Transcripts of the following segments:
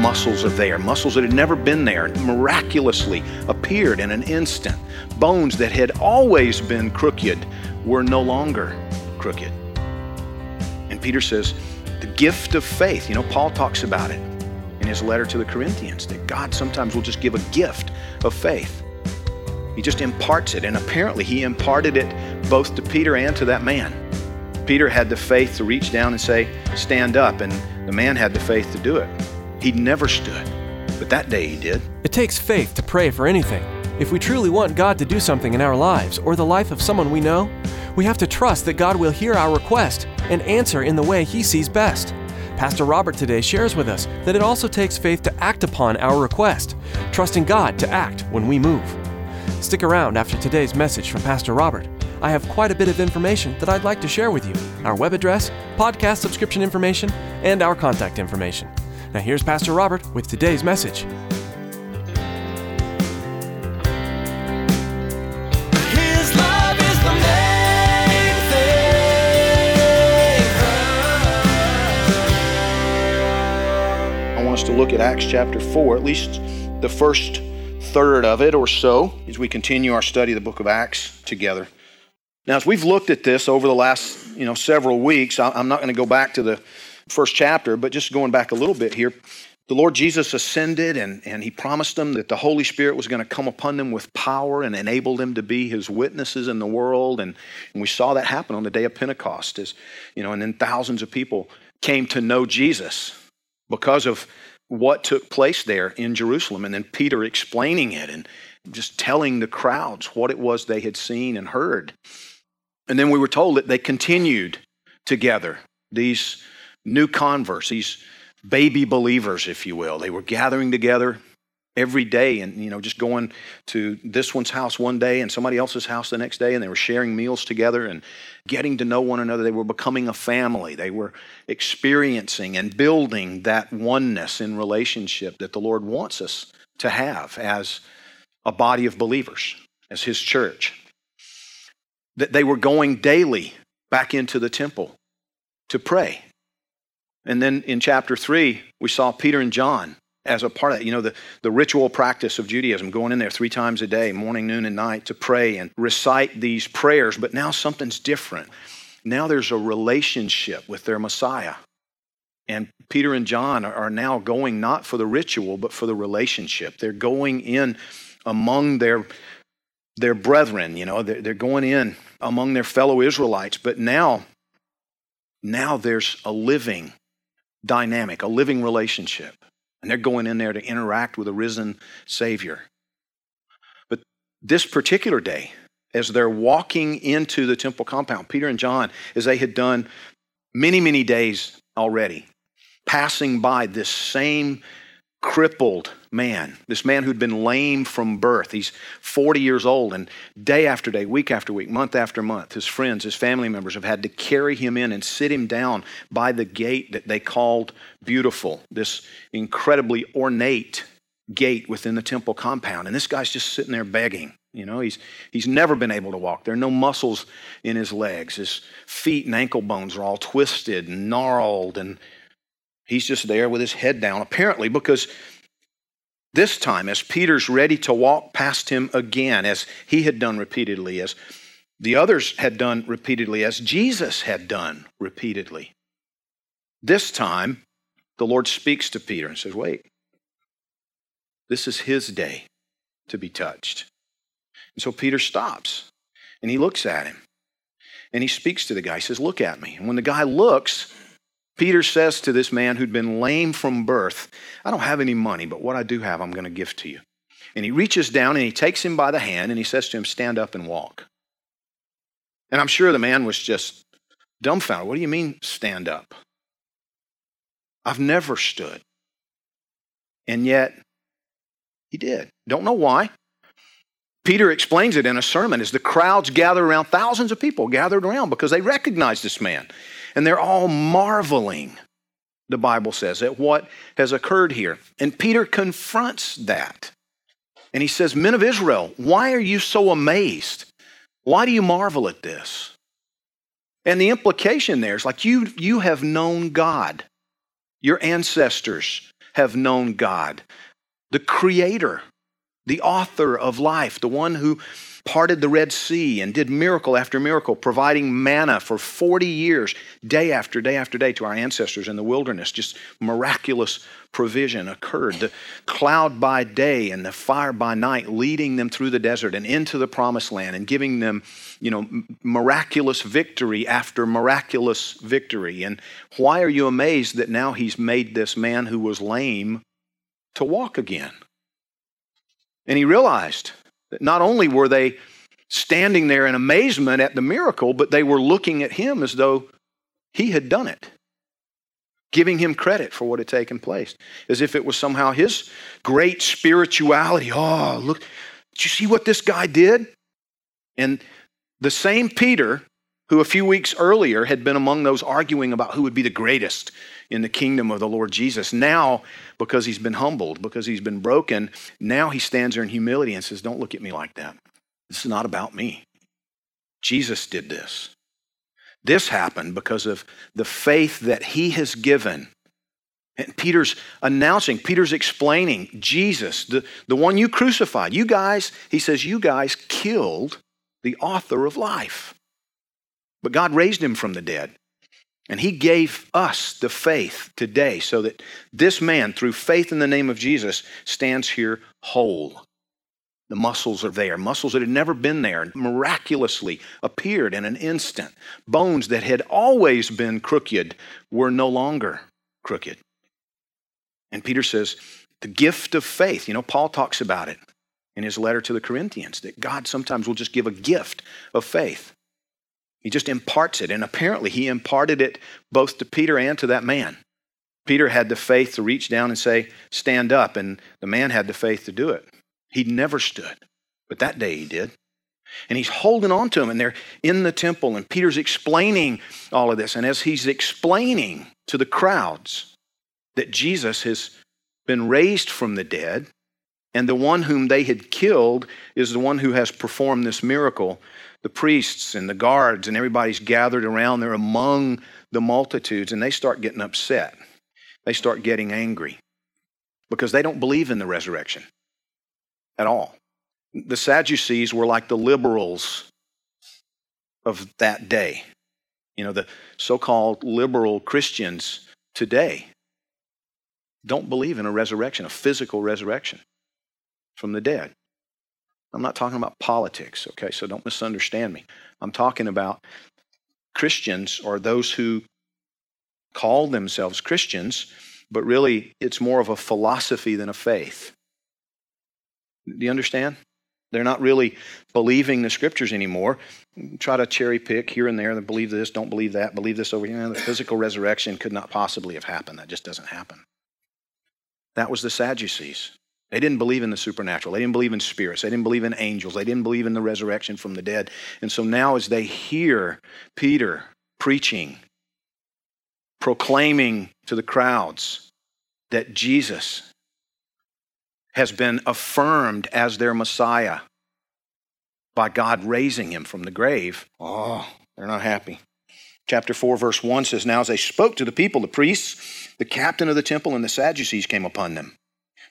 Muscles are there, muscles that had never been there, miraculously appeared in an instant. Bones that had always been crooked were no longer crooked. And Peter says, the gift of faith, you know, Paul talks about it in his letter to the Corinthians, that God sometimes will just give a gift of faith. He just imparts it, and apparently he imparted it both to Peter and to that man. Peter had the faith to reach down and say, Stand up, and the man had the faith to do it. He never stood, but that day he did. It takes faith to pray for anything. If we truly want God to do something in our lives or the life of someone we know, we have to trust that God will hear our request and answer in the way He sees best. Pastor Robert today shares with us that it also takes faith to act upon our request, trusting God to act when we move. Stick around after today's message from Pastor Robert. I have quite a bit of information that I'd like to share with you our web address, podcast subscription information, and our contact information. Now, here's Pastor Robert with today's message. His love is the main thing. I want us to look at Acts chapter 4, at least the first third of it or so, as we continue our study of the book of Acts together. Now, as we've looked at this over the last you know, several weeks, I'm not going to go back to the first chapter, but just going back a little bit here. The Lord Jesus ascended and, and he promised them that the Holy Spirit was going to come upon them with power and enable them to be his witnesses in the world. And, and we saw that happen on the day of Pentecost, as, you know, and then thousands of people came to know Jesus because of what took place there in Jerusalem. And then Peter explaining it and just telling the crowds what it was they had seen and heard. And then we were told that they continued together, these new converts, these baby believers, if you will. They were gathering together every day and you know just going to this one's house one day and somebody else's house the next day and they were sharing meals together and getting to know one another. They were becoming a family. They were experiencing and building that oneness in relationship that the lord wants us to have as a body of believers as his church. That they were going daily back into the temple to pray and then in chapter 3 we saw peter and john as a part of that, you know, the, the ritual practice of Judaism, going in there three times a day, morning, noon, and night, to pray and recite these prayers. But now something's different. Now there's a relationship with their Messiah. And Peter and John are now going not for the ritual, but for the relationship. They're going in among their, their brethren, you know, they're, they're going in among their fellow Israelites. But now, now there's a living dynamic, a living relationship. And they're going in there to interact with a risen Savior. But this particular day, as they're walking into the temple compound, Peter and John, as they had done many, many days already, passing by this same crippled man, this man who'd been lame from birth. He's 40 years old, and day after day, week after week, month after month, his friends, his family members have had to carry him in and sit him down by the gate that they called Beautiful, this incredibly ornate gate within the temple compound. And this guy's just sitting there begging. You know, he's, he's never been able to walk. There are no muscles in his legs. His feet and ankle bones are all twisted and gnarled, and he's just there with his head down, apparently because this time, as Peter's ready to walk past him again, as he had done repeatedly, as the others had done repeatedly, as Jesus had done repeatedly, this time the Lord speaks to Peter and says, Wait, this is his day to be touched. And so Peter stops and he looks at him and he speaks to the guy. He says, Look at me. And when the guy looks, Peter says to this man who'd been lame from birth, I don't have any money, but what I do have, I'm going to give to you. And he reaches down and he takes him by the hand and he says to him, Stand up and walk. And I'm sure the man was just dumbfounded. What do you mean, stand up? I've never stood. And yet, he did. Don't know why. Peter explains it in a sermon as the crowds gather around, thousands of people gathered around because they recognize this man. And they're all marveling, the Bible says, at what has occurred here. And Peter confronts that. And he says, Men of Israel, why are you so amazed? Why do you marvel at this? And the implication there is like you, you have known God. Your ancestors have known God, the Creator, the author of life, the one who parted the Red Sea and did miracle after miracle, providing manna for 40 years, day after day after day, to our ancestors in the wilderness. Just miraculous provision occurred. The cloud by day and the fire by night, leading them through the desert and into the promised land and giving them, you know, miraculous victory after miraculous victory. And why are you amazed that now he's made this man who was lame to walk again? And he realized that not only were they standing there in amazement at the miracle, but they were looking at him as though he had done it, giving him credit for what had taken place, as if it was somehow his great spirituality. Oh, look, did you see what this guy did? And the same Peter who a few weeks earlier had been among those arguing about who would be the greatest in the kingdom of the Lord Jesus. Now, because he's been humbled, because he's been broken, now he stands there in humility and says, Don't look at me like that. This is not about me. Jesus did this. This happened because of the faith that he has given. And Peter's announcing, Peter's explaining Jesus, the, the one you crucified. You guys, he says, you guys killed the author of life. But God raised him from the dead. And he gave us the faith today so that this man, through faith in the name of Jesus, stands here whole. The muscles are there, muscles that had never been there, miraculously appeared in an instant. Bones that had always been crooked were no longer crooked. And Peter says, the gift of faith, you know, Paul talks about it in his letter to the Corinthians, that God sometimes will just give a gift of faith. He just imparts it. And apparently, he imparted it both to Peter and to that man. Peter had the faith to reach down and say, Stand up. And the man had the faith to do it. He'd never stood, but that day he did. And he's holding on to him, and they're in the temple, and Peter's explaining all of this. And as he's explaining to the crowds that Jesus has been raised from the dead, and the one whom they had killed is the one who has performed this miracle, the priests and the guards and everybody's gathered around there among the multitudes and they start getting upset. They start getting angry because they don't believe in the resurrection at all. The Sadducees were like the liberals of that day. You know, the so called liberal Christians today don't believe in a resurrection, a physical resurrection from the dead. I'm not talking about politics, okay? So don't misunderstand me. I'm talking about Christians or those who call themselves Christians, but really it's more of a philosophy than a faith. Do you understand? They're not really believing the scriptures anymore. Try to cherry pick here and there. Believe this, don't believe that, believe this over here. The physical resurrection could not possibly have happened. That just doesn't happen. That was the Sadducees. They didn't believe in the supernatural. They didn't believe in spirits. They didn't believe in angels. They didn't believe in the resurrection from the dead. And so now, as they hear Peter preaching, proclaiming to the crowds that Jesus has been affirmed as their Messiah by God raising him from the grave, oh, they're not happy. Chapter 4, verse 1 says, Now as they spoke to the people, the priests, the captain of the temple, and the Sadducees came upon them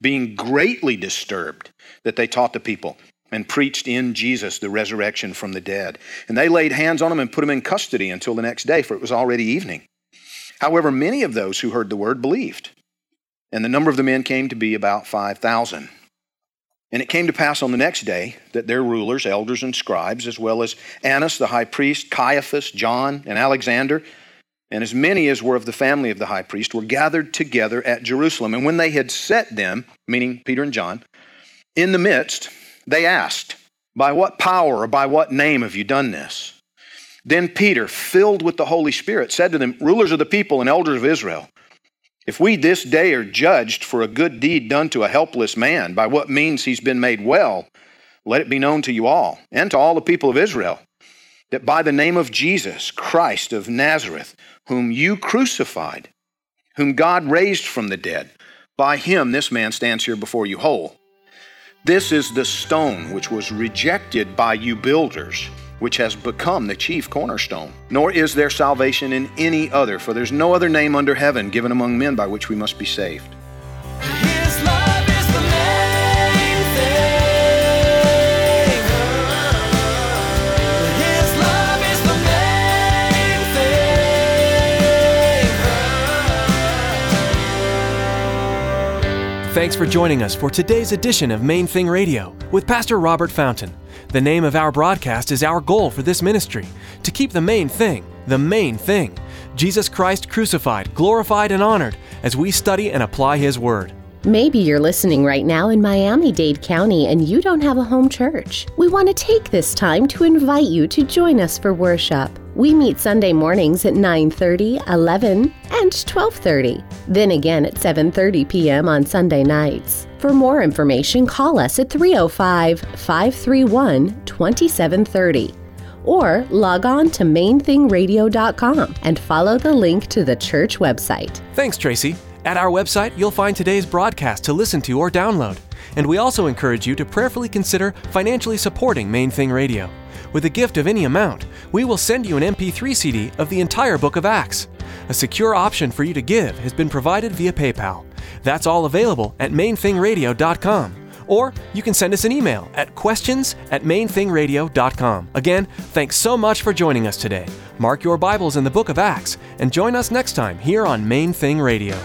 being greatly disturbed that they taught the people and preached in Jesus the resurrection from the dead. And they laid hands on him and put him in custody until the next day, for it was already evening. However, many of those who heard the word believed, and the number of the men came to be about 5,000. And it came to pass on the next day that their rulers, elders, and scribes, as well as Annas the high priest, Caiaphas, John, and Alexander, and as many as were of the family of the high priest were gathered together at Jerusalem. And when they had set them, meaning Peter and John, in the midst, they asked, By what power or by what name have you done this? Then Peter, filled with the Holy Spirit, said to them, Rulers of the people and elders of Israel, if we this day are judged for a good deed done to a helpless man, by what means he's been made well, let it be known to you all, and to all the people of Israel, that by the name of Jesus, Christ of Nazareth, whom you crucified, whom God raised from the dead, by him this man stands here before you whole. This is the stone which was rejected by you builders which has become the chief cornerstone. Nor is there salvation in any other, for there's no other name under heaven given among men by which we must be saved. Thanks for joining us for today's edition of Main Thing Radio with Pastor Robert Fountain. The name of our broadcast is our goal for this ministry to keep the main thing, the main thing Jesus Christ crucified, glorified, and honored as we study and apply His Word. Maybe you're listening right now in Miami Dade County and you don't have a home church. We want to take this time to invite you to join us for worship. We meet Sunday mornings at 9:30, 11, and 12:30. Then again at 7:30 p.m. on Sunday nights. For more information, call us at 305-531-2730 or log on to mainthingradio.com and follow the link to the church website. Thanks, Tracy. At our website, you'll find today's broadcast to listen to or download. And we also encourage you to prayerfully consider financially supporting Main Thing Radio. With a gift of any amount, we will send you an MP3 CD of the entire book of Acts. A secure option for you to give has been provided via PayPal. That's all available at mainthingradio.com. Or you can send us an email at questions at mainthingradio.com. Again, thanks so much for joining us today. Mark your Bibles in the book of Acts and join us next time here on Main Thing Radio.